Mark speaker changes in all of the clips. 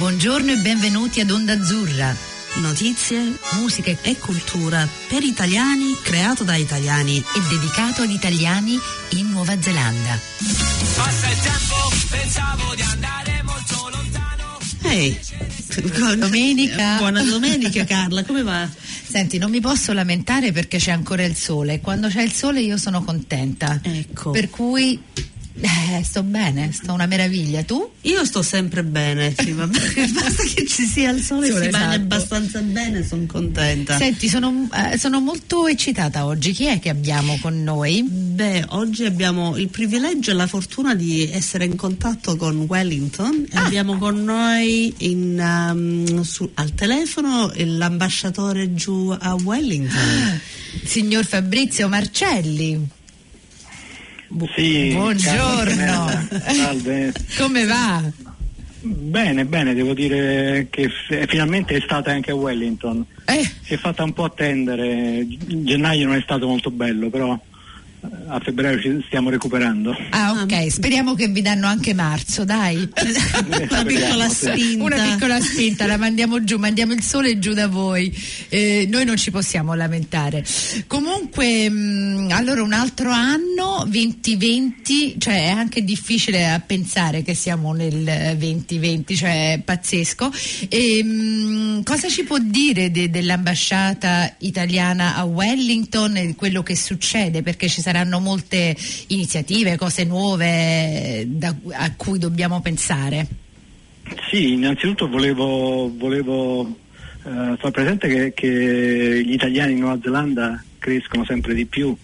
Speaker 1: Buongiorno e benvenuti ad Onda Azzurra.
Speaker 2: Notizie,
Speaker 1: musica
Speaker 2: e cultura per italiani, creato da italiani
Speaker 1: e dedicato ad italiani in Nuova Zelanda.
Speaker 3: Passa il tempo, pensavo di andare molto lontano.
Speaker 2: Ehi,
Speaker 1: buona domenica.
Speaker 2: Buona domenica Carla, come va?
Speaker 1: Senti, non mi posso lamentare perché c'è ancora il sole. Quando c'è il sole io sono contenta.
Speaker 2: Ecco.
Speaker 1: Per cui eh, sto bene, sto una meraviglia. Tu?
Speaker 2: Io sto sempre bene, sì, va bene. basta che ci sia il sole,
Speaker 1: Sole,
Speaker 2: si
Speaker 1: esatto.
Speaker 2: abbastanza bene, sono contenta.
Speaker 1: Senti, sono, eh, sono molto eccitata oggi. Chi è che abbiamo con noi?
Speaker 2: Beh, oggi abbiamo il privilegio e la fortuna di essere in contatto con Wellington.
Speaker 1: Ah.
Speaker 2: Abbiamo con noi in, um, su- al telefono l'ambasciatore giù a Wellington.
Speaker 1: Signor Fabrizio Marcelli.
Speaker 4: Sì,
Speaker 1: Buongiorno.
Speaker 4: Salve.
Speaker 1: Come va?
Speaker 4: Bene, bene, devo dire che f- finalmente è stata anche a Wellington.
Speaker 1: Eh,
Speaker 4: Si è fatta un po' attendere, gennaio non è stato molto bello, però a febbraio ci stiamo recuperando.
Speaker 1: ah, ok, speriamo che vi danno anche marzo, dai.
Speaker 2: Una piccola spinta.
Speaker 1: Una piccola spinta, la mandiamo giù, mandiamo il sole giù da voi. Eh, noi non ci possiamo lamentare. Comunque, mh, allora un altro anno, 2020, cioè è anche difficile a pensare che siamo nel 2020, cioè è pazzesco. E, mh, cosa ci può dire de- dell'ambasciata italiana a Wellington e quello che succede? Perché ci saranno molte iniziative, cose nuove da- a cui dobbiamo pensare.
Speaker 4: Sì, innanzitutto volevo, volevo eh, far presente che, che gli italiani in Nuova Zelanda crescono sempre di più.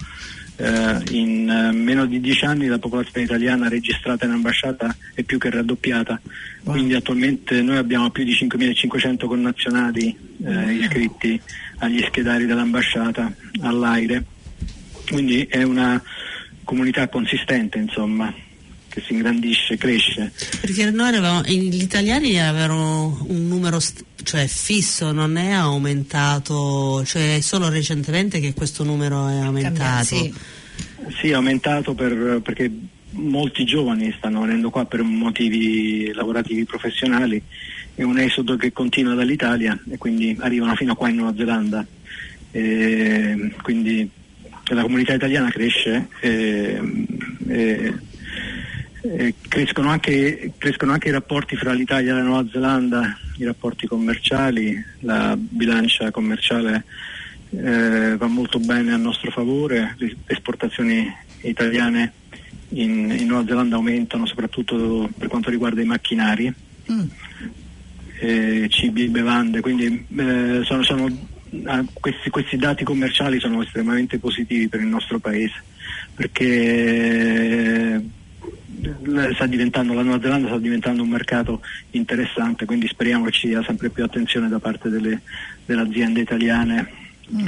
Speaker 4: Eh, in eh, meno di dieci anni la popolazione italiana registrata in ambasciata è più che raddoppiata, quindi attualmente noi abbiamo più di 5.500 connazionali eh, iscritti agli schedari dell'ambasciata all'aire, quindi è una comunità consistente insomma che si ingrandisce, cresce.
Speaker 2: Perché noi avevamo, gli italiani avevano un numero st- cioè fisso, non è aumentato, cioè è solo recentemente che questo numero è aumentato.
Speaker 1: Cambia- sì.
Speaker 4: Sì, è aumentato per- perché molti giovani stanno venendo qua per motivi lavorativi professionali, è un esodo che continua dall'Italia e quindi arrivano fino a qua in Nuova Zelanda. E quindi la comunità italiana cresce e, e- e crescono, anche, crescono anche i rapporti fra l'Italia e la Nuova Zelanda, i rapporti commerciali, la bilancia commerciale eh, va molto bene a nostro favore, le esportazioni italiane in, in Nuova Zelanda aumentano soprattutto per quanto riguarda i macchinari,
Speaker 1: Mm.
Speaker 4: eh, cibi e bevande, quindi eh, sono, sono- questi, questi dati commerciali sono estremamente positivi per il nostro paese perché eh, sta diventando, la Nuova Zelanda sta diventando un mercato interessante, quindi speriamo che ci sia sempre più attenzione da parte delle, delle aziende italiane
Speaker 1: Mm.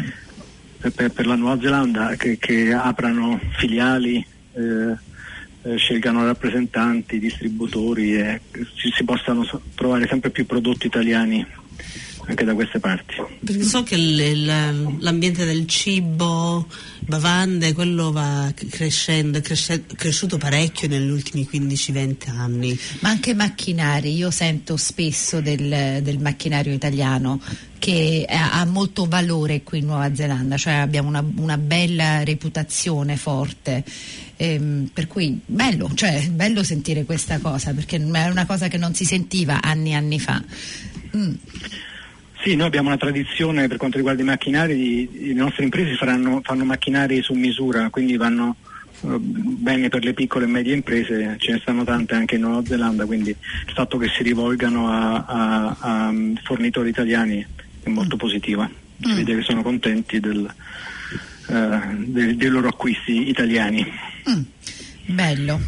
Speaker 4: per, per- la Nuova Zelanda che, che aprano filiali, eh, eh, scelgano rappresentanti, distributori e si, si possano trovare sempre più prodotti italiani anche da queste parti.
Speaker 2: Perché so che l'ambiente del cibo, bevande, quello va crescendo, è cresce- cresciuto parecchio negli ultimi 15-20 anni.
Speaker 1: Ma anche macchinari, io sento spesso del, del macchinario italiano che ha, ha molto valore qui in Nuova Zelanda, cioè abbiamo una, una bella reputazione forte. Ehm, per cui bello, cioè bello sentire questa cosa perché è una cosa che non si sentiva anni e anni fa. Mm.
Speaker 4: Sì, noi abbiamo una tradizione per quanto riguarda i macchinari, le nostre imprese faranno- fanno macchinari su misura, quindi vanno eh, bene per le piccole e medie imprese, ce ne stanno tante anche in Nuova Zelanda, quindi il fatto che si rivolgano a, a- a, mm, fornitori italiani è molto positiva, si
Speaker 1: Mm.
Speaker 4: vede che sono contenti del, eh, dei, dei loro acquisti italiani.
Speaker 1: Mm, bello.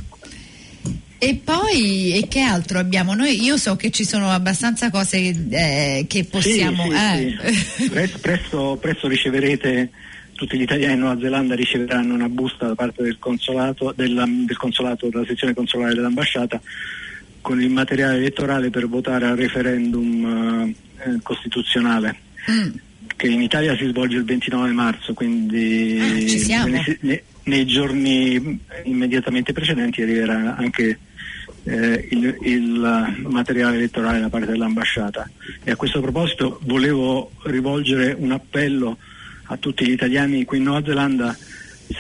Speaker 1: E poi, e che altro abbiamo? Noi, io so che ci sono abbastanza cose eh, che possiamo.
Speaker 4: Sì, sì,
Speaker 1: eh.
Speaker 4: Presto, presto, presto riceverete, tutti gli italiani in Nuova Zelanda riceveranno una busta da parte del consolato, della, del consolato, della sezione consolare dell'ambasciata con il materiale elettorale per votare al referendum eh, eh, costituzionale
Speaker 1: Mm.
Speaker 4: che in Italia si svolge il 29 marzo, quindi
Speaker 1: Ah,
Speaker 4: nei- nei giorni immediatamente precedenti arriverà anche eh, il, il materiale elettorale da parte dell'ambasciata. E a questo proposito volevo rivolgere un appello a tutti gli italiani qui in Nuova Zelanda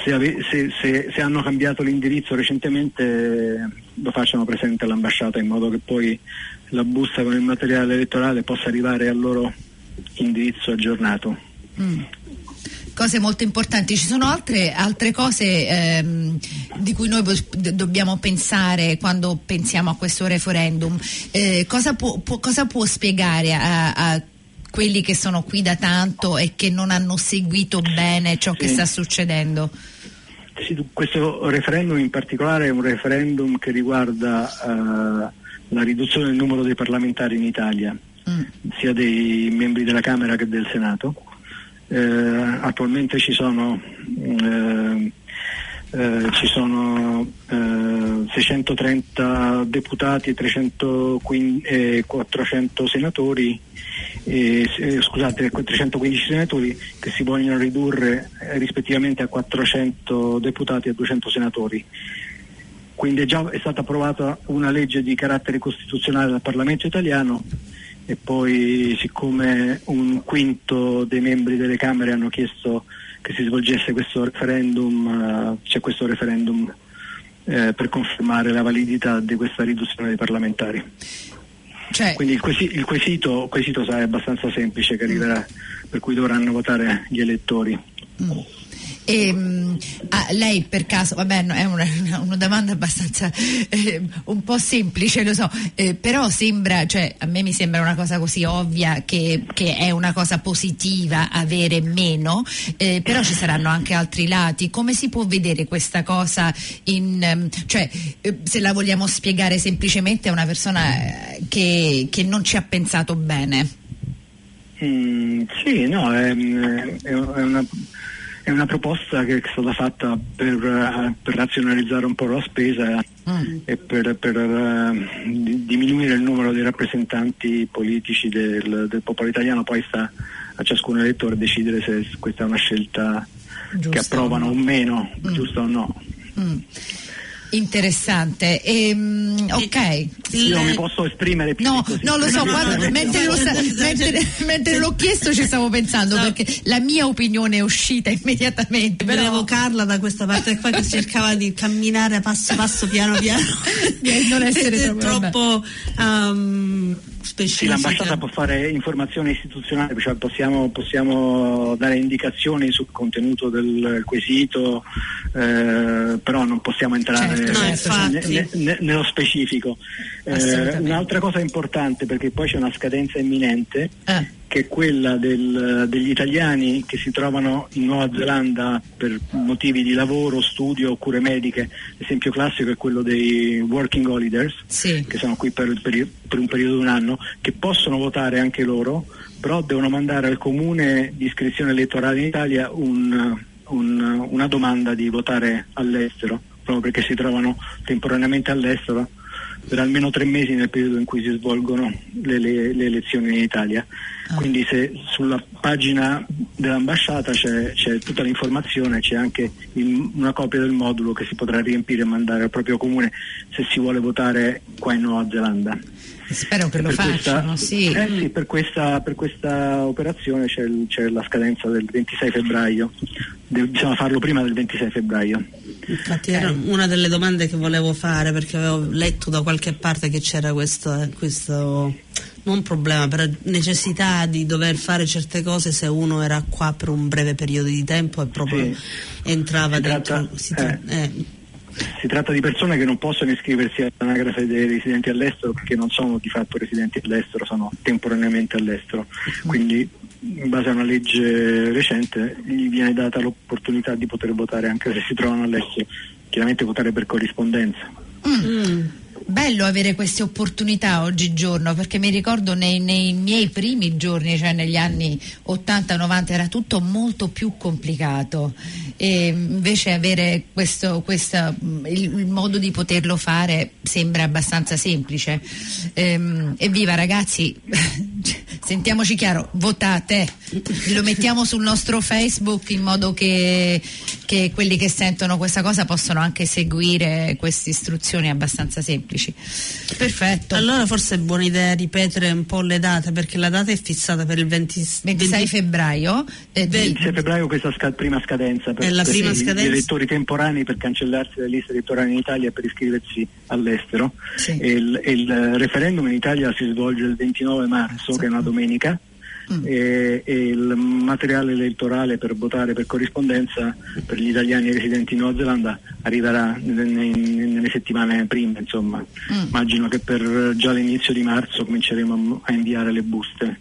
Speaker 4: se, ave- se- se- se hanno cambiato l'indirizzo recentemente eh, lo facciano presente all'ambasciata in modo che poi la busta con il materiale elettorale possa arrivare al loro indirizzo aggiornato.
Speaker 1: Mm. Cose molto importanti. Ci sono altre, altre cose ehm, di cui noi dobbiamo pensare quando pensiamo a questo referendum. Eh, cosa, può, può- cosa può spiegare a, a quelli che sono qui da tanto e che non hanno seguito bene ciò che sta succedendo?
Speaker 4: Sì, questo referendum in particolare è un referendum che riguarda eh, la riduzione del numero dei parlamentari in Italia,
Speaker 1: Mm.
Speaker 4: sia dei membri della Camera che del Senato. Eh, attualmente ci sono, eh, eh, ci sono eh, 630 deputati e 315 e 400 senatori, eh, eh, scusate, 315 senatori che si vogliono ridurre eh, rispettivamente a 400 deputati e a 200 senatori. Quindi è già è stata approvata una legge di carattere costituzionale dal Parlamento italiano e poi siccome un quinto dei membri delle Camere hanno chiesto che si svolgesse questo referendum, eh, c'è questo referendum eh, per confermare la validità di questa riduzione dei parlamentari.
Speaker 1: Cioè,
Speaker 4: Quindi il, quesi- il quesito, quesito sarà abbastanza semplice che arriverà, per cui dovranno votare gli elettori.
Speaker 1: Mm. E, mm, ah, lei per caso, vabbè, no, è una, una domanda abbastanza eh, un po' semplice, lo so, eh, però sembra, cioè a me mi sembra una cosa così ovvia che, che è una cosa positiva avere meno, eh, però ci saranno anche altri lati. Come si può vedere questa cosa in, ehm, cioè eh, se la vogliamo spiegare semplicemente a una persona eh, che, che non ci ha pensato bene?
Speaker 4: Mm, sì, no, è, è una, è una proposta che è stata fatta per, eh, per razionalizzare un po' la spesa
Speaker 1: Mm.
Speaker 4: e per, per, di- diminuire il numero dei rappresentanti politici del, del popolo italiano, poi sta a ciascun elettore decidere se questa è una scelta
Speaker 1: Giusto
Speaker 4: che
Speaker 1: o
Speaker 4: approvano
Speaker 1: no.
Speaker 4: o meno,
Speaker 1: Mm.
Speaker 4: giusto o no.
Speaker 1: Mm. Interessante. Ehm, ok.
Speaker 4: Io non mi posso esprimere più
Speaker 1: No, no, lo so, guarda, mentre, lo sa- mentre- mentre l'ho chiesto ci stavo pensando
Speaker 2: No.
Speaker 1: perché la mia opinione è uscita immediatamente. Però...
Speaker 2: Vedevo Carla da questa parte qua che cercava di camminare passo passo piano piano
Speaker 1: Di non essere proprio-
Speaker 2: troppo um,
Speaker 4: Sì, l'ambasciata può fare informazione istituzionale, cioè possiamo, possiamo dare indicazioni sul contenuto del quesito, eh, però non possiamo entrare
Speaker 1: Certo,
Speaker 4: ne- ne- ne- nello specifico. Eh, un'altra cosa importante, perché poi c'è una scadenza imminente,
Speaker 1: Eh,
Speaker 4: che è quella del- degli italiani che si trovano in Nuova Zelanda per motivi di lavoro, studio o cure mediche. L'esempio classico è quello dei working holidays,
Speaker 1: sì.
Speaker 4: che sono qui per, per- per un periodo di un anno, che possono votare anche loro, però devono mandare al comune di iscrizione elettorale in Italia un- un- una domanda di votare all'estero, proprio perché si trovano temporaneamente all'estero per almeno tre mesi nel periodo in cui si svolgono le, le- le elezioni in Italia.
Speaker 1: Ah.
Speaker 4: Quindi se sulla pagina dell'ambasciata c'è, c'è tutta l'informazione, c'è anche il- una copia del modulo che si potrà riempire e mandare al proprio comune se si vuole votare qua in Nuova Zelanda.
Speaker 1: Spero che lo
Speaker 4: Per
Speaker 1: facciano,
Speaker 4: questa-
Speaker 1: sì.
Speaker 4: eh sì, per questa, per questa operazione c'è, il- c'è la scadenza del 26 febbraio, De- bisogna farlo prima del 26 febbraio.
Speaker 2: Infatti era una delle domande che volevo fare perché avevo letto da qualche parte che c'era questo, eh, questo non problema, però necessità di dover fare certe cose se uno era qua per un breve periodo di tempo e proprio
Speaker 4: Sì.
Speaker 2: entrava
Speaker 4: Si
Speaker 2: dentro.
Speaker 4: tratta-
Speaker 2: si tra- eh,
Speaker 4: Si tratta di persone che non possono iscriversi all'anagrafe dei residenti all'estero perché non sono di fatto residenti all'estero, sono temporaneamente all'estero. Quindi in base a una legge recente gli viene data l'opportunità di poter votare anche se si trovano all'estero, chiaramente votare per corrispondenza.
Speaker 2: mm,
Speaker 1: Bello avere queste opportunità oggigiorno perché mi ricordo nei, nei miei primi giorni, cioè negli anni 80-90 era tutto molto più complicato e invece avere questo, questa- il, il modo di poterlo fare sembra abbastanza semplice. Ehm, evviva ragazzi, sentiamoci chiaro, votate, lo mettiamo sul nostro Facebook in modo che, che quelli che sentono questa cosa possono anche seguire queste istruzioni abbastanza semplici. Perfetto.
Speaker 2: Allora forse è buona idea ripetere un po' le date perché la data è fissata per il 20,
Speaker 1: 26
Speaker 2: 20
Speaker 1: febbraio. eh,
Speaker 2: Ve-
Speaker 4: Il 6 febbraio questa sca- prima scadenza per,
Speaker 2: È la
Speaker 4: per
Speaker 2: prima
Speaker 4: gli
Speaker 2: scadenza?
Speaker 4: elettori temporanei per cancellarsi dalle liste elettorali in Italia e per iscriversi all'estero.
Speaker 1: Sì.
Speaker 4: E il, il referendum in Italia si svolge il 29 marzo, che è una domenica.
Speaker 1: Mm.
Speaker 4: E, e il materiale elettorale per votare per corrispondenza per gli italiani residenti in Nuova Zelanda arriverà nelle, nelle settimane prime, insomma.
Speaker 1: Mm.
Speaker 4: Immagino che per già l'inizio di marzo cominceremo a, a inviare le buste.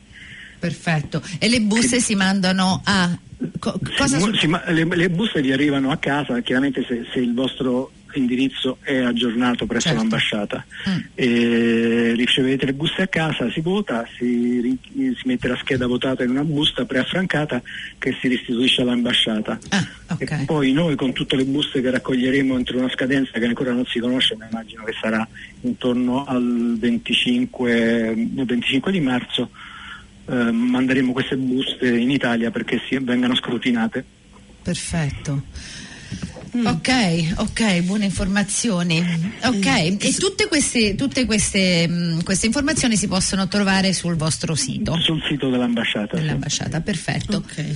Speaker 1: Perfetto. E le buste si mandano a... co- su-
Speaker 4: sì, ma le, le buste vi arrivano a casa, chiaramente se, se il vostro indirizzo è aggiornato presso
Speaker 1: Certo.
Speaker 4: l'ambasciata.
Speaker 1: Mm.
Speaker 4: E ricevete le buste a casa, si vota, si, si mette la scheda votata in una busta preaffrancata che si restituisce all'ambasciata.
Speaker 1: Ah, ok.
Speaker 4: E poi noi con tutte le buste che raccoglieremo entro una scadenza che ancora non si conosce, ma immagino che sarà intorno al 25, il 25 di marzo, eh, manderemo queste buste in Italia perché si, vengano scrutinate.
Speaker 1: Perfetto. Ok, ok, buone informazioni. Ok, e tutte queste, tutte queste, mh, queste informazioni si possono trovare sul vostro sito
Speaker 4: Sul sito dell'ambasciata. sì.
Speaker 1: dell'ambasciata, perfetto.
Speaker 2: Ok.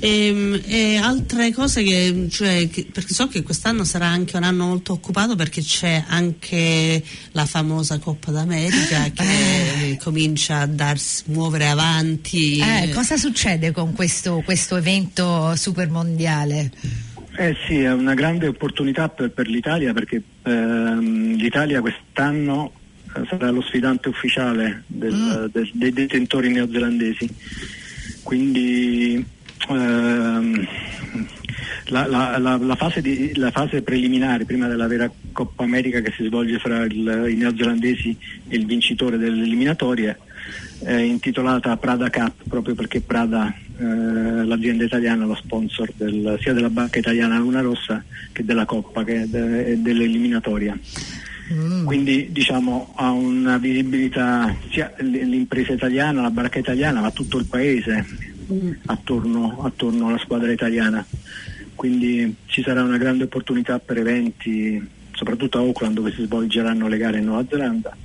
Speaker 2: Ehm, E, altre cose che, cioè, che- perché so che quest'anno sarà anche un anno molto occupato perché c'è anche la famosa Coppa d'America che comincia a darsi, muovere avanti.
Speaker 1: Eh, cosa succede con questo, questo evento super mondiale?
Speaker 4: Eh sì, è una grande opportunità per, per l'Italia perché ehm, l'Italia quest'anno eh, sarà lo sfidante ufficiale del- del- dei detentori neozelandesi. Quindi ehm, la, la- la- la fase di- la fase preliminare prima della vera Coppa America che si svolge fra il- i neozelandesi e il vincitore delle eliminatorie è intitolata Prada Cup proprio perché Prada, eh, l'azienda italiana, lo sponsor del- sia della banca italiana Luna Rossa che della Coppa è de- dell'eliminatoria.
Speaker 1: Mm.
Speaker 4: Quindi diciamo ha una visibilità sia l'impresa italiana, la barca italiana, ma tutto il paese attorno, attorno alla squadra italiana. Quindi ci sarà una grande opportunità per eventi, soprattutto a Auckland dove si svolgeranno le gare in Nuova Zelanda.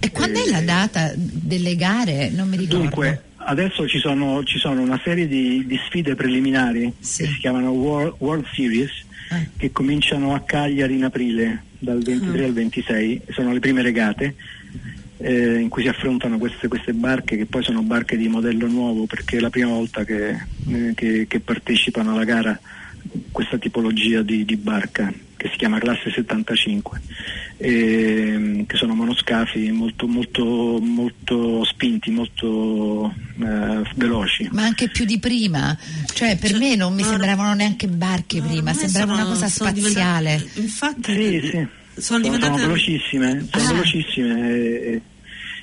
Speaker 1: E quando è la data delle gare? Non mi ricordo.
Speaker 4: Dunque, adesso ci sono, ci sono una serie di, di sfide preliminari
Speaker 1: Sì.
Speaker 4: che si chiamano World, World Series
Speaker 1: Eh.
Speaker 4: che cominciano a Cagliari in aprile, dal 23 al 26, sono le prime regate eh, in cui si affrontano queste, queste barche che poi sono barche di modello nuovo perché è la prima volta che, eh, che- che partecipano alla gara questa tipologia di, di barca che si chiama classe 75 ehm, che sono monoscafi molto, molto, molto spinti, molto eh, veloci.
Speaker 1: Ma anche più di prima, cioè per
Speaker 2: Cioè,
Speaker 1: me non mi
Speaker 2: no,
Speaker 1: sembravano neanche barche prima,
Speaker 2: ormai
Speaker 1: sembrava una cosa spaziale.
Speaker 2: infatti,
Speaker 4: Sì, sì.
Speaker 2: sono
Speaker 4: Sono,
Speaker 2: diventate
Speaker 4: sono velocissime, sono
Speaker 1: Ah.
Speaker 4: velocissime, eh,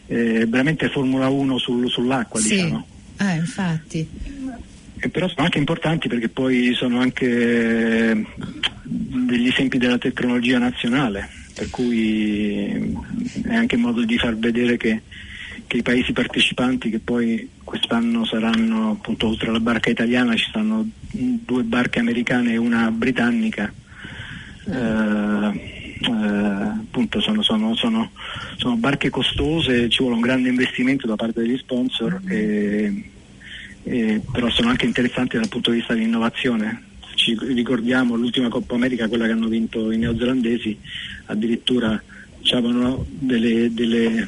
Speaker 4: eh, veramente Formula 1 sul- sull'acqua,
Speaker 1: Sì,
Speaker 4: diciamo.
Speaker 1: ah, infatti.
Speaker 4: E però sono anche importanti perché poi sono anche eh, degli esempi della tecnologia nazionale, per cui è anche modo di far vedere che, che i paesi partecipanti che poi quest'anno saranno appunto oltre alla barca italiana ci saranno due barche americane e una britannica. eh, eh, appunto sono, sono- sono- sono barche costose, ci vuole un grande investimento da parte degli sponsor e, e però sono anche interessanti dal punto di vista dell'innovazione. Ci ricordiamo l'ultima Coppa America, quella che hanno vinto i neozelandesi, addirittura avevano delle, delle-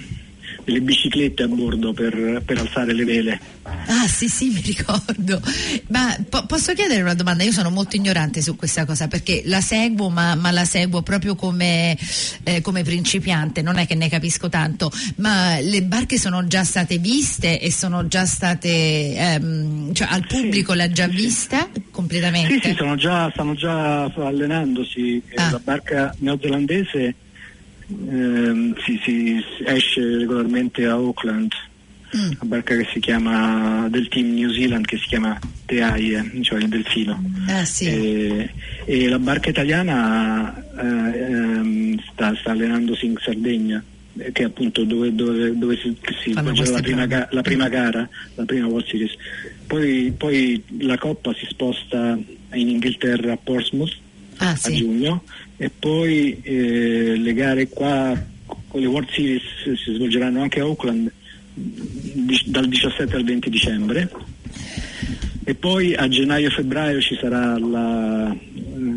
Speaker 4: delle biciclette a bordo per, per alzare le vele.
Speaker 1: Ah sì sì mi ricordo, ma po- posso chiedere una domanda? Io sono molto ignorante su questa cosa perché la seguo ma, ma la seguo proprio come, eh, come principiante, non è che ne capisco tanto, ma le barche sono già state viste e sono già state, ehm, cioè al
Speaker 4: Sì,
Speaker 1: pubblico l'ha già
Speaker 4: sì, sì.
Speaker 1: vista completamente?
Speaker 4: Sì, sì, sono già, stanno già allenandosi.
Speaker 1: Ah.
Speaker 4: La barca neozelandese ehm, si, si- esce regolarmente a Auckland,
Speaker 1: Mm.
Speaker 4: una barca che si chiama del team New Zealand che si chiama Teaie, cioè il delfino.
Speaker 1: Ah sì.
Speaker 4: E, e la barca italiana eh, ehm, sta, sta allenandosi in Sardegna, eh, che è appunto dove, dove- dove si, si svolgerà la prima, ga- la prima gara, la prima World Series. Poi, poi la Coppa si sposta in Inghilterra a Portsmouth
Speaker 1: Ah,
Speaker 4: a
Speaker 1: sì.
Speaker 4: giugno e poi eh, le gare qua con le World Series si svolgeranno anche a Auckland dal 17 al 20 dicembre e poi a gennaio-febbraio ci sarà la-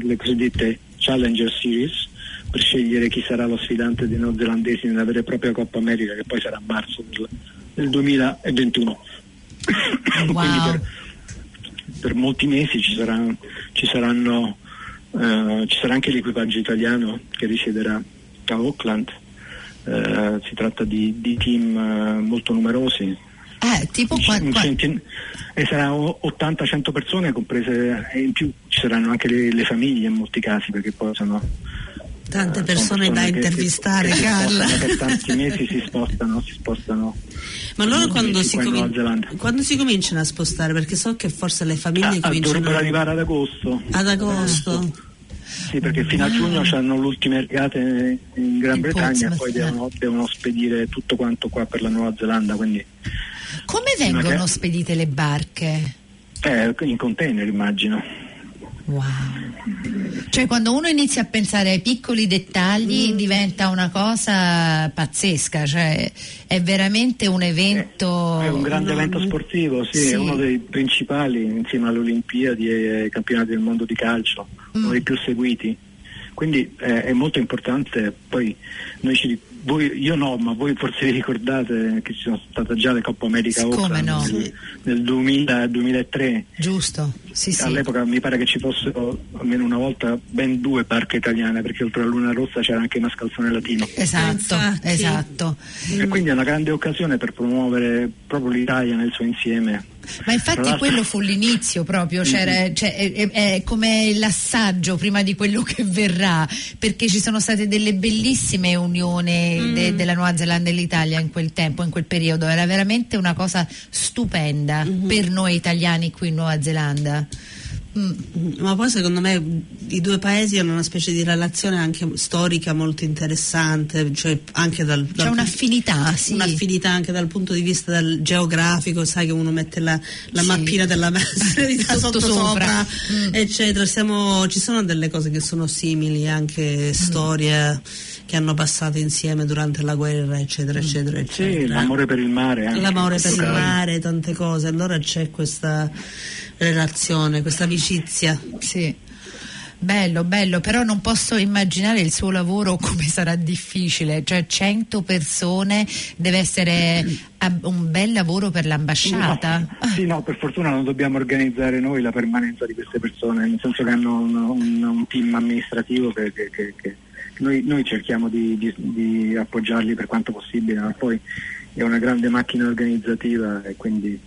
Speaker 4: le cosiddette Challenger Series per scegliere chi sarà lo sfidante dei neozelandesi nella vera e propria Coppa America che poi sarà a marzo del, del 2021
Speaker 1: Wow.
Speaker 4: quindi per, per molti mesi ci, sarà- ci saranno eh, ci sarà anche l'equipaggio italiano che risiederà a Auckland. Eh, si tratta di, di team eh, molto numerosi.
Speaker 1: Eh, tipo qua- qua-
Speaker 4: e saranno 80-100 persone comprese e in più ci saranno anche le, le famiglie in molti casi perché poi sono
Speaker 2: Tante persone da
Speaker 4: che- che-
Speaker 2: intervistare,
Speaker 4: che
Speaker 2: Carla.
Speaker 4: spostano per tanti mesi si spostano si spostano
Speaker 2: Ma loro quando si,
Speaker 4: Zelanda.
Speaker 2: quando si cominciano a spostare? Perché so che forse le famiglie
Speaker 4: Ah, ah,
Speaker 2: cominciano
Speaker 4: dovrebbero arrivare ad agosto
Speaker 2: ad agosto.
Speaker 4: Sì, perché fino a giugno hanno l'ultima regate in Gran
Speaker 1: In
Speaker 4: Bretagna e poi
Speaker 1: eh.
Speaker 4: devono, devono spedire tutto quanto qua per la Nuova Zelanda, quindi
Speaker 1: Come vengono
Speaker 4: che-
Speaker 1: spedite le barche?
Speaker 4: eh, in container immagino.
Speaker 1: Wow. Cioè quando uno inizia a pensare ai piccoli
Speaker 4: Mm.
Speaker 1: dettagli diventa una cosa pazzesca, cioè è veramente un evento...
Speaker 4: È un grande evento sportivo, sì,
Speaker 1: Sì.
Speaker 4: è uno dei principali insieme alle Olimpiadi e ai campionati del mondo di calcio,
Speaker 1: Mm.
Speaker 4: uno dei più seguiti. Quindi eh, è molto importante, poi noi ci, voi, io no, ma voi forse vi ricordate che ci sono state già le Coppa America Auckland
Speaker 1: no?
Speaker 4: nel, nel 2000 2003
Speaker 1: Giusto, sì sì.
Speaker 4: All'epoca mi pare che ci fossero almeno una volta ben due barche italiane, perché oltre alla Luna Rossa c'era anche Mascalzone Latino.
Speaker 1: Esatto,
Speaker 2: Infatti.
Speaker 1: esatto.
Speaker 4: E quindi è una grande occasione per promuovere proprio l'Italia nel suo insieme.
Speaker 1: Ma infatti
Speaker 4: l'altro-
Speaker 1: quello fu l'inizio proprio, c'era- cioè, è, è- come l'assaggio prima di quello che verrà, perché ci sono state delle bellissime unioni de- della Nuova Zelanda e l'Italia in quel tempo, in quel periodo, era veramente una cosa stupenda per noi italiani qui in Nuova Zelanda. Mm.
Speaker 2: Ma poi secondo me i due paesi hanno una specie di relazione anche storica molto interessante, cioè anche dal,
Speaker 1: C'è
Speaker 2: dal-
Speaker 1: un'affinità, sì.
Speaker 2: un'affinità anche dal punto di vista del geografico, sai che uno mette la, la
Speaker 1: Sì.
Speaker 2: mappina della verità
Speaker 1: Sotto
Speaker 2: sotto
Speaker 1: sopra.
Speaker 2: sopra,
Speaker 1: Mm.
Speaker 2: eccetera. Siamo- ci sono delle cose che sono simili,
Speaker 1: Mm.
Speaker 2: anche storie che hanno passato insieme durante la guerra, eccetera,
Speaker 1: Mm.
Speaker 2: eccetera,
Speaker 4: Sì,
Speaker 2: eccetera.
Speaker 4: l'amore per il mare. anche
Speaker 2: L'amore per il
Speaker 4: questo caso.
Speaker 2: mare, tante cose, allora c'è questa relazione, questa amicizia.
Speaker 1: Sì. Bello, bello, però non posso immaginare il suo lavoro come sarà difficile, cioè 100 persone deve essere ab- un bel lavoro per l'ambasciata.
Speaker 4: No, sì, no, per fortuna non dobbiamo organizzare noi la permanenza di queste persone, nel senso che hanno un, un- un team amministrativo che, che- che- che noi, noi cerchiamo di, di- di appoggiarli per quanto possibile, ma poi è una grande macchina organizzativa e quindi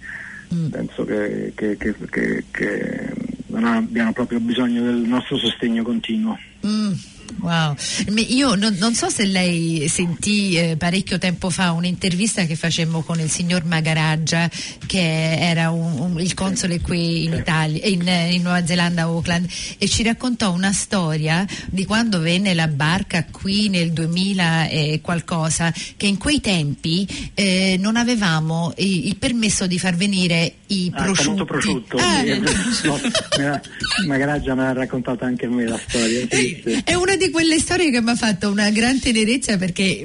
Speaker 1: Mm.
Speaker 4: penso che, che- che- che- che non abbiano proprio bisogno del nostro sostegno continuo.
Speaker 1: Mm, Wow, Mi- io non, non so se lei sentì eh, parecchio tempo fa un'intervista che facemmo con il signor Magaraggia, che era un- un- il console qui in. Italia, in, in Nuova Zelanda, Auckland, e ci raccontò una storia di quando venne la barca qui nel 2000 e qualcosa, che in quei tempi eh, non avevamo i- il permesso di far venire i
Speaker 4: Ah,
Speaker 1: prosciutti.
Speaker 4: famoso prosciutto.
Speaker 1: Eh,
Speaker 4: No, Magaraggia me l'ha raccontata anche a me la storia. sì, sì.
Speaker 1: Una di quelle storie che mi ha fatto una gran tenerezza perché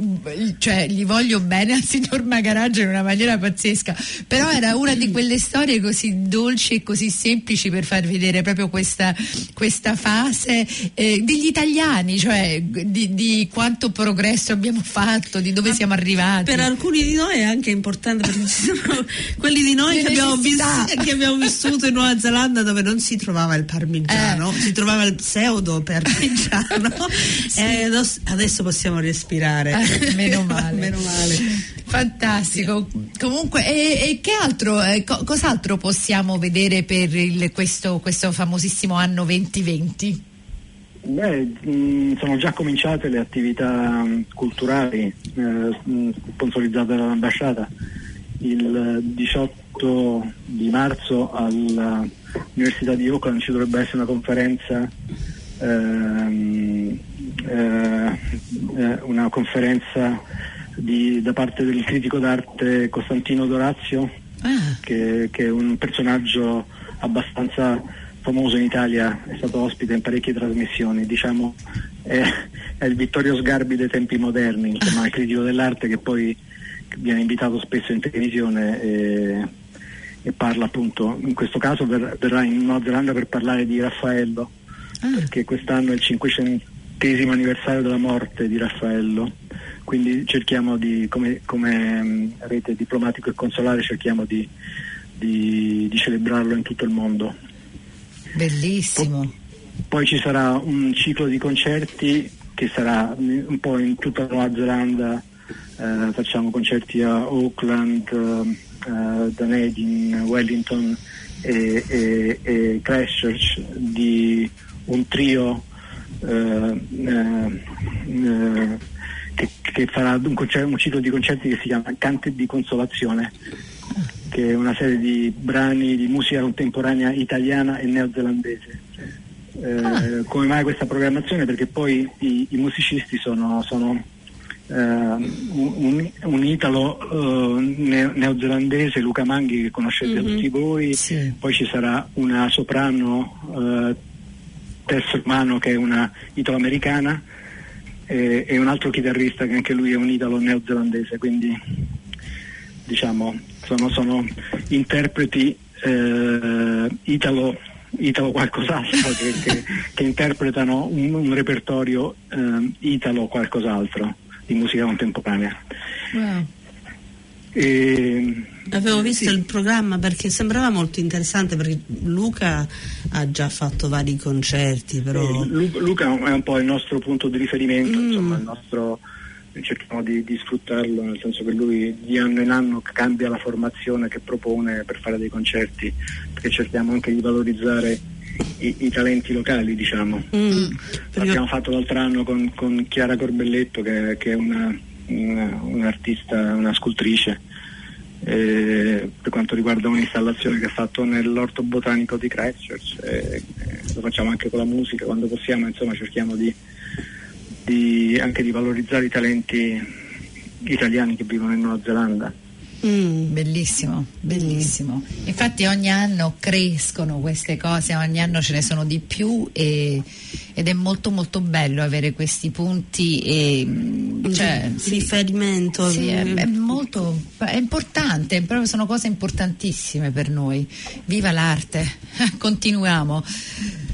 Speaker 1: cioè, gli voglio bene al signor Magaraggio in una maniera pazzesca, però era una di quelle storie così dolci e così semplici per far vedere proprio questa, questa fase eh, degli italiani, cioè di, di quanto progresso abbiamo fatto, di dove siamo arrivati.
Speaker 2: Per alcuni di noi è anche importante perché ci sono quelli di noi che abbiamo,
Speaker 1: necessità.
Speaker 2: vis- che abbiamo vissuto in Nuova Zelanda dove non si trovava il parmigiano,
Speaker 1: Eh.
Speaker 2: si trovava il pseudo parmigiano e adesso, adesso possiamo respirare.
Speaker 1: Eh, meno male.
Speaker 2: Meno male.
Speaker 1: Fantastico. Comunque, e, e che altro, eh, co- cos'altro possiamo vedere per il- questo, questo famosissimo anno 2020?
Speaker 4: Beh, mh, sono già cominciate le attività mh, culturali eh, sponsorizzate dall'ambasciata. Il 18 di marzo all'Università di Auckland ci dovrebbe essere una conferenza, ehm, eh, una conferenza di- da parte del critico d'arte Costantino Dorazio,
Speaker 1: Ah,
Speaker 4: che, che è un personaggio abbastanza famoso in Italia, è stato ospite in parecchie trasmissioni, diciamo è, è il Vittorio Sgarbi dei tempi moderni, insomma il critico dell'arte che poi viene invitato spesso in televisione e, e parla appunto, in questo caso ver- verrà in Nuova Zelanda per parlare di Raffaello, perché quest'anno è il cinquecentesimo anniversario della morte di Raffaello, quindi cerchiamo di, come, come, mh, rete diplomatico e consolare, cerchiamo di, di- di celebrarlo in tutto il mondo.
Speaker 1: bellissimo.
Speaker 4: Poi ci sarà un ciclo di concerti che sarà mm, un po' in tutta Nuova Zelanda, eh, facciamo concerti a Auckland, eh, Dunedin, Wellington e, e- e Christchurch di un trio eh, eh, eh, che, che farà un, concer- un ciclo di concerti che si chiama Cante di Consolazione che è una serie di brani di musica contemporanea italiana e neozelandese. Eh, Come mai questa programmazione? Perché poi i, i musicisti sono, sono, eh, un, un- italo eh, neo- neozelandese, Luca Manghi, che conoscete tutti voi,
Speaker 1: Sì.
Speaker 4: poi ci sarà una soprano, eh, Tess Romano, che è una italo-americana, e, e un altro chitarrista che anche lui è un italo neozelandese, quindi diciamo sono, sono interpreti eh, italo, italo qualcos'altro che, che- che interpretano un, un repertorio eh, italo qualcos'altro di musica contemporanea.
Speaker 1: Wow.
Speaker 4: E,
Speaker 2: Avevo visto
Speaker 4: sì.
Speaker 2: il programma perché sembrava molto interessante perché Luca ha già fatto vari concerti, però
Speaker 4: Eh, Lu- Luca è un po' il nostro punto di riferimento,
Speaker 2: Mm.
Speaker 4: insomma, il nostro, cerchiamo di, di sfruttarlo, nel senso che lui di anno in anno cambia la formazione che propone per fare dei concerti, perché cerchiamo anche di valorizzare i, i talenti locali, diciamo.
Speaker 2: Mm,
Speaker 4: L'abbiamo fatto l'altro anno con, con Chiara Corbelletto, che, che è una, una- un'artista, una scultrice. Eh, per quanto riguarda un'installazione che ha fatto nell'orto botanico di Christchurch eh, eh, lo facciamo anche con la musica quando possiamo insomma cerchiamo di, di- anche di valorizzare i talenti italiani che vivono in Nuova Zelanda
Speaker 2: mm,
Speaker 1: Bellissimo, bellissimo. Infatti ogni anno crescono queste cose, ogni anno ce ne sono di più e- ed è molto molto bello avere questi punti e mm, cioè,
Speaker 2: di riferimento.
Speaker 1: sì, è, è molto è importante, sono cose importantissime per noi. Viva l'arte, continuiamo.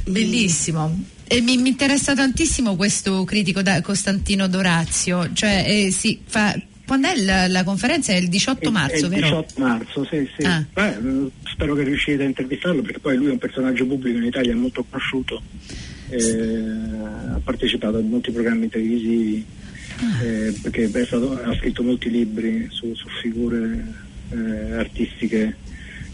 Speaker 1: Bellissimo. E mi, mi interessa tantissimo questo critico da Costantino Dorazio, cioè eh, sì, fa- quando è la, la conferenza? È il 18
Speaker 4: È-
Speaker 1: marzo,
Speaker 4: è il
Speaker 1: vero?
Speaker 4: 18 marzo sì, sì.
Speaker 1: Ah.
Speaker 4: Beh, eh, spero che riuscite a intervistarlo perché poi lui è un personaggio pubblico in Italia molto conosciuto eh, ha partecipato a molti programmi televisivi
Speaker 1: Ah.
Speaker 4: eh, perché è stato- ha scritto molti libri su, su figure eh, artistiche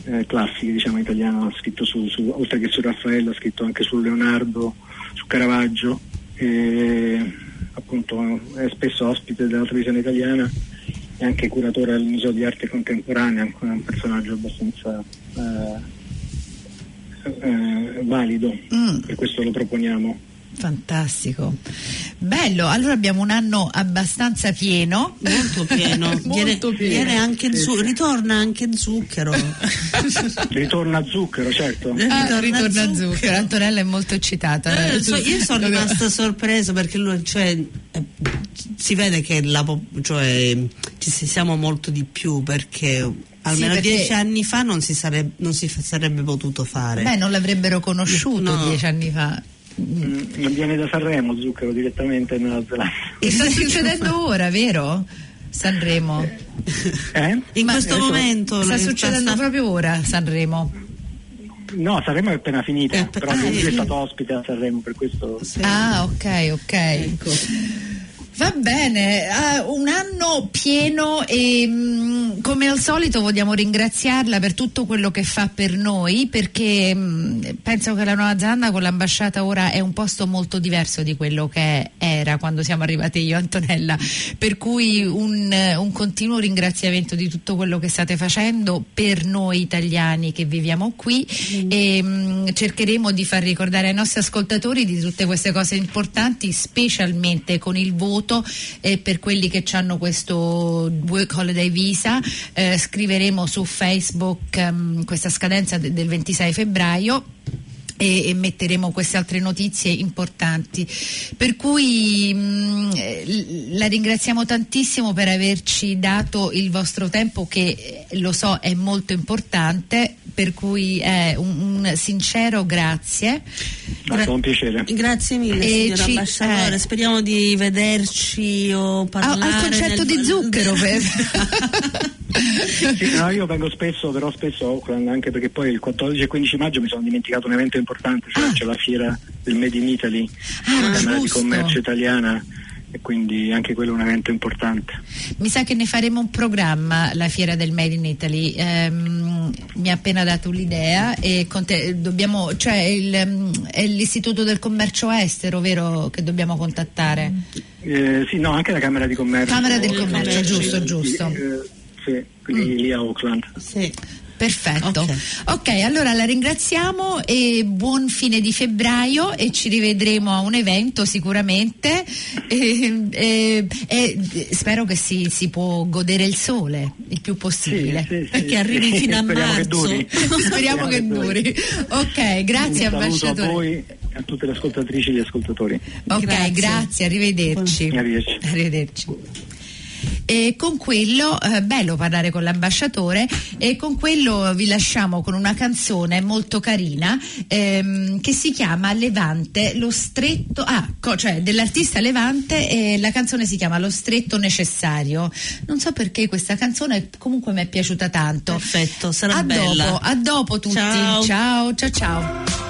Speaker 4: eh, classiche diciamo italiane ha scritto su, su- oltre che su Raffaello ha scritto anche su Leonardo su Caravaggio appunto è spesso ospite della televisione italiana e anche curatore al Museo di Arte Contemporanea, è un personaggio abbastanza eh, eh, valido,
Speaker 1: Mm.
Speaker 4: per questo lo proponiamo.
Speaker 1: Fantastico. Bello, allora abbiamo un anno abbastanza pieno.
Speaker 2: Molto pieno,
Speaker 1: Molto
Speaker 2: Viene-
Speaker 1: pieno.
Speaker 2: viene anche zu- ritorna anche zucchero.
Speaker 4: Ritorna zucchero, certo.
Speaker 1: Ah,
Speaker 2: Ritorna
Speaker 1: ritorna a
Speaker 2: zucchero.
Speaker 1: zucchero. Antonella è molto eccitata.
Speaker 2: Eh, so- io sono rimasta sorpresa perché lui, cioè, eh, si vede che la cioè, ci si- siamo molto di più perché almeno
Speaker 1: perché-
Speaker 2: dieci anni fa non si, sareb- non si sarebbe potuto fare.
Speaker 1: Beh, non l'avrebbero conosciuto
Speaker 2: No.
Speaker 1: dieci anni fa.
Speaker 4: Mm, non viene da Sanremo zucchero direttamente nella Zelanda.
Speaker 1: E sta succedendo ora, vero? Sanremo.
Speaker 4: Eh?
Speaker 2: In
Speaker 1: Ma
Speaker 2: questo
Speaker 4: adesso-
Speaker 2: momento
Speaker 1: Sta succedendo
Speaker 2: sta-
Speaker 1: proprio ora Sanremo.
Speaker 4: No, Sanremo è appena finita,
Speaker 2: Eh,
Speaker 4: però
Speaker 2: ah,
Speaker 4: lui è stato ospite a Sanremo, per questo
Speaker 2: Sì.
Speaker 1: Ah, ok, ok.
Speaker 2: Ecco.
Speaker 1: Va bene, ah, un anno pieno e mm, come al solito vogliamo ringraziarla per tutto quello che fa per noi perché mm, penso che la Nuova Zelanda con l'ambasciata ora è un posto molto diverso di quello che era quando siamo arrivate io e Antonella, per cui un, eh, un continuo ringraziamento di tutto quello che state facendo per noi italiani che viviamo qui e mm, cercheremo di far ricordare ai nostri ascoltatori di tutte queste cose importanti, specialmente con il voto voto e per quelli che hanno questo Work Holiday Visa eh, scriveremo su Facebook ehm, questa scadenza de- del 26 febbraio e, e metteremo queste altre notizie importanti. Per cui mh, eh, la ringraziamo tantissimo per averci dato il vostro tempo che eh, lo so è molto importante, per cui è un, un sincero grazie.
Speaker 4: Stato un piacere.
Speaker 2: Grazie mille,
Speaker 1: E
Speaker 2: signora
Speaker 1: ci-
Speaker 2: ambasciatore.
Speaker 1: eh.
Speaker 2: Speriamo di vederci o
Speaker 1: Al,
Speaker 2: parlare.
Speaker 1: al concetto
Speaker 2: nel-
Speaker 1: di zucchero. per-
Speaker 4: Sì, no, io vengo spesso, però spesso a Auckland, anche perché poi il 14 e 15 maggio mi sono dimenticato un evento importante, cioè
Speaker 1: Ah.
Speaker 4: c'è la fiera del Made in Italy,
Speaker 1: Ah,
Speaker 4: la Camera di. Commercio italiana e quindi anche quello è un evento importante.
Speaker 1: Mi sa che ne faremo un programma, la fiera del Made in Italy. Ehm, mi ha appena dato l'idea e con te dobbiamo, cioè il, è l'istituto del commercio estero, vero, che dobbiamo contattare?
Speaker 4: Eh, sì, no, anche la Camera di Commercio.
Speaker 1: Camera del Commercio,
Speaker 4: eh,
Speaker 1: giusto,
Speaker 4: sì,
Speaker 1: giusto.
Speaker 4: eh, sì, quindi lì a Auckland.
Speaker 2: Sì.
Speaker 1: Perfetto.
Speaker 2: Ok.
Speaker 1: ok, allora la ringraziamo e buon fine di febbraio e ci rivedremo a un evento sicuramente e, e- e spero che si, si può godere il sole il più possibile.
Speaker 4: Sì, sì, sì,
Speaker 2: E che arrivi
Speaker 4: sì,
Speaker 2: fino a
Speaker 4: speriamo che
Speaker 2: marzo.
Speaker 4: duri.
Speaker 1: Speriamo che duri. Ok, grazie
Speaker 4: Un saluto a
Speaker 1: ambasciatore.
Speaker 4: voi e a tutte le ascoltatrici e gli ascoltatori.
Speaker 1: Ok, grazie,
Speaker 2: Grazie.
Speaker 1: arrivederci.
Speaker 4: Arrivederci.
Speaker 1: Arrivederci. E con quello, eh, bello parlare con l'ambasciatore, e con quello vi lasciamo con una canzone molto carina ehm, che si chiama Levante, lo stretto, ah, co- cioè dell'artista Levante e la canzone si chiama Lo stretto necessario. Non so perché questa canzone comunque mi è piaciuta tanto.
Speaker 2: Perfetto, sarà
Speaker 1: a
Speaker 2: bella.
Speaker 1: Dopo, a dopo tutti.
Speaker 2: Ciao.
Speaker 1: ciao, ciao. ciao.